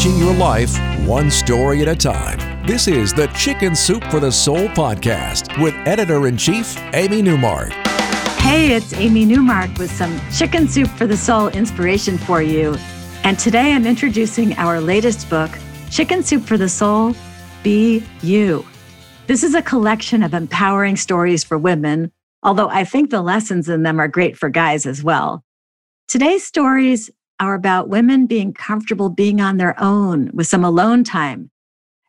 changing your life one story at a time. This is the Chicken Soup for the Soul podcast with editor in chief, Amy Newmark. Hey, it's Amy Newmark with some Chicken Soup for the Soul inspiration for you. And today I'm introducing our latest book, Chicken Soup for the Soul Be You. This is a collection of empowering stories for women, although I think the lessons in them are great for guys as well. Today's stories are about women being comfortable being on their own with some alone time.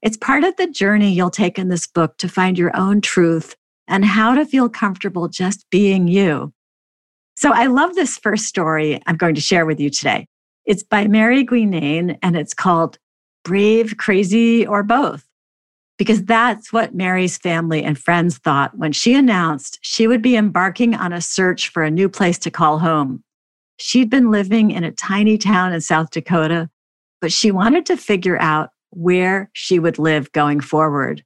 It's part of the journey you'll take in this book to find your own truth and how to feel comfortable just being you. So I love this first story I'm going to share with you today. It's by Mary Guinane and it's called Brave, Crazy, or Both. Because that's what Mary's family and friends thought when she announced she would be embarking on a search for a new place to call home. She'd been living in a tiny town in South Dakota, but she wanted to figure out where she would live going forward.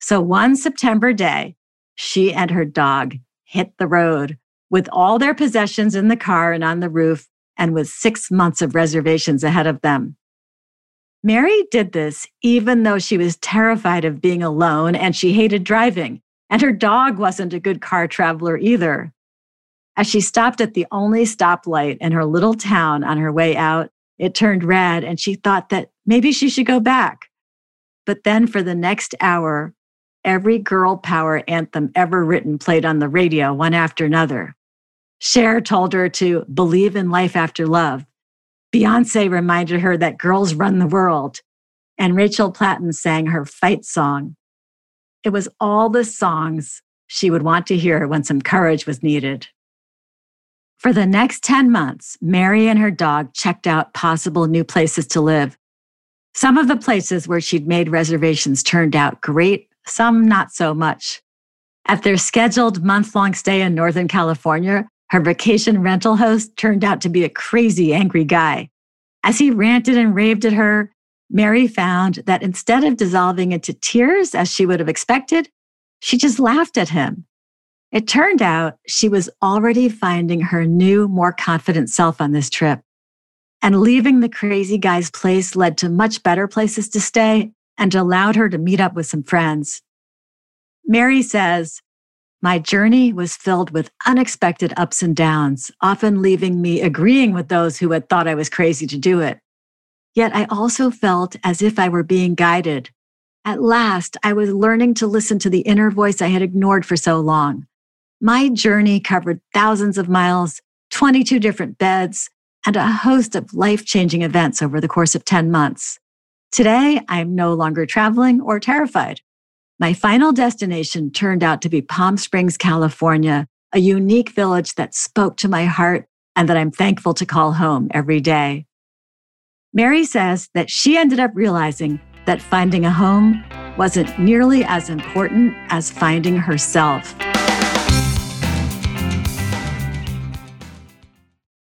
So one September day, she and her dog hit the road with all their possessions in the car and on the roof, and with six months of reservations ahead of them. Mary did this even though she was terrified of being alone and she hated driving, and her dog wasn't a good car traveler either. As she stopped at the only stoplight in her little town on her way out, it turned red and she thought that maybe she should go back. But then for the next hour, every girl power anthem ever written played on the radio one after another. Cher told her to believe in life after love. Beyonce reminded her that girls run the world. And Rachel Platten sang her fight song. It was all the songs she would want to hear when some courage was needed. For the next 10 months, Mary and her dog checked out possible new places to live. Some of the places where she'd made reservations turned out great, some not so much. At their scheduled month long stay in Northern California, her vacation rental host turned out to be a crazy, angry guy. As he ranted and raved at her, Mary found that instead of dissolving into tears as she would have expected, she just laughed at him it turned out she was already finding her new, more confident self on this trip. And leaving the crazy guy's place led to much better places to stay and allowed her to meet up with some friends. Mary says, My journey was filled with unexpected ups and downs, often leaving me agreeing with those who had thought I was crazy to do it. Yet I also felt as if I were being guided. At last, I was learning to listen to the inner voice I had ignored for so long. My journey covered thousands of miles, 22 different beds, and a host of life changing events over the course of 10 months. Today, I'm no longer traveling or terrified. My final destination turned out to be Palm Springs, California, a unique village that spoke to my heart and that I'm thankful to call home every day. Mary says that she ended up realizing that finding a home wasn't nearly as important as finding herself.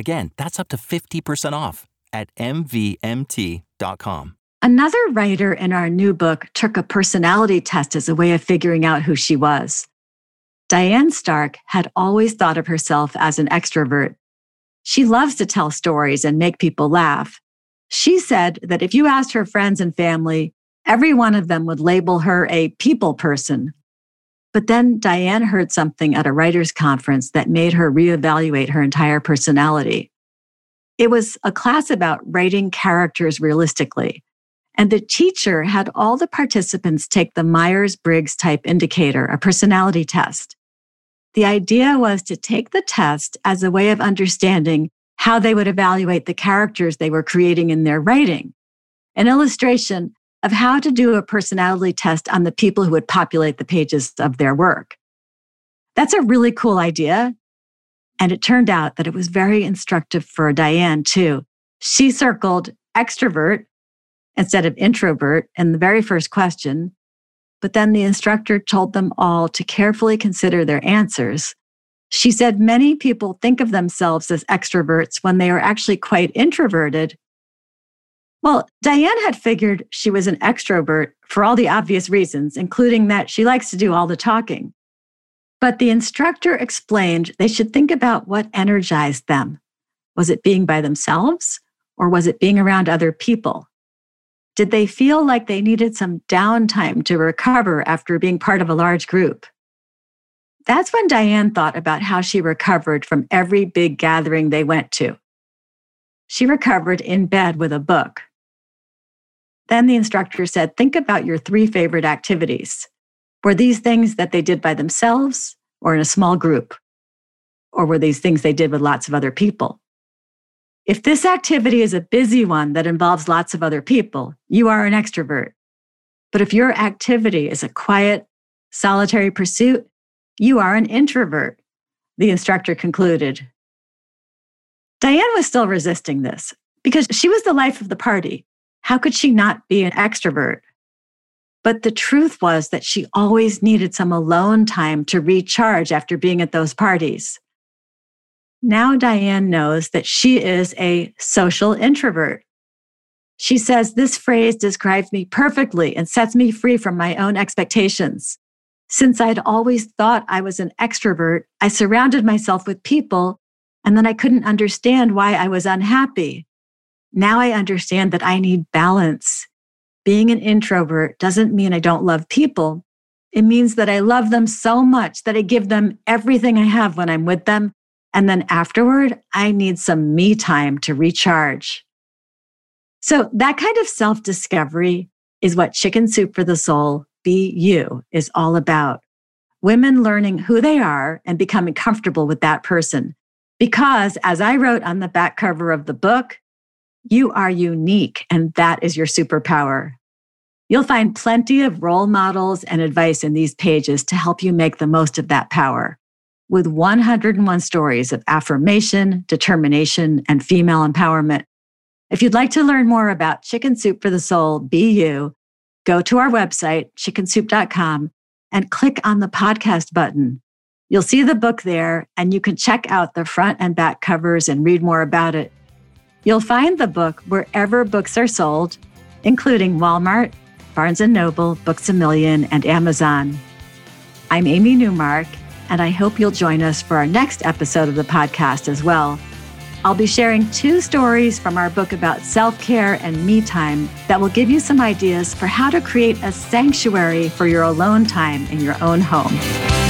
Again, that's up to 50% off at MVMT.com. Another writer in our new book took a personality test as a way of figuring out who she was. Diane Stark had always thought of herself as an extrovert. She loves to tell stories and make people laugh. She said that if you asked her friends and family, every one of them would label her a people person, but then Diane heard something at a writer's conference that made her reevaluate her entire personality. It was a class about writing characters realistically. And the teacher had all the participants take the Myers Briggs type indicator, a personality test. The idea was to take the test as a way of understanding how they would evaluate the characters they were creating in their writing. An illustration of how to do a personality test on the people who would populate the pages of their work. That's a really cool idea. And it turned out that it was very instructive for Diane, too. She circled extrovert instead of introvert in the very first question. But then the instructor told them all to carefully consider their answers. She said many people think of themselves as extroverts when they are actually quite introverted. Well, Diane had figured she was an extrovert for all the obvious reasons, including that she likes to do all the talking. But the instructor explained they should think about what energized them. Was it being by themselves or was it being around other people? Did they feel like they needed some downtime to recover after being part of a large group? That's when Diane thought about how she recovered from every big gathering they went to. She recovered in bed with a book. Then the instructor said, Think about your three favorite activities. Were these things that they did by themselves or in a small group? Or were these things they did with lots of other people? If this activity is a busy one that involves lots of other people, you are an extrovert. But if your activity is a quiet, solitary pursuit, you are an introvert, the instructor concluded. Diane was still resisting this because she was the life of the party. How could she not be an extrovert? But the truth was that she always needed some alone time to recharge after being at those parties. Now Diane knows that she is a social introvert. She says this phrase describes me perfectly and sets me free from my own expectations. Since I'd always thought I was an extrovert, I surrounded myself with people and then I couldn't understand why I was unhappy. Now I understand that I need balance. Being an introvert doesn't mean I don't love people. It means that I love them so much that I give them everything I have when I'm with them and then afterward, I need some me time to recharge. So that kind of self discovery is what Chicken Soup for the Soul, Be You, is all about. Women learning who they are and becoming comfortable with that person. Because as I wrote on the back cover of the book, you are unique and that is your superpower. You'll find plenty of role models and advice in these pages to help you make the most of that power with 101 stories of affirmation, determination, and female empowerment. If you'd like to learn more about Chicken Soup for the Soul, Be You, go to our website, chickensoup.com, and click on the podcast button. You'll see the book there, and you can check out the front and back covers and read more about it. You'll find the book wherever books are sold, including Walmart, Barnes & Noble, Books A Million, and Amazon. I'm Amy Newmark, and I hope you'll join us for our next episode of the podcast as well. I'll be sharing two stories from our book about self care and me time that will give you some ideas for how to create a sanctuary for your alone time in your own home.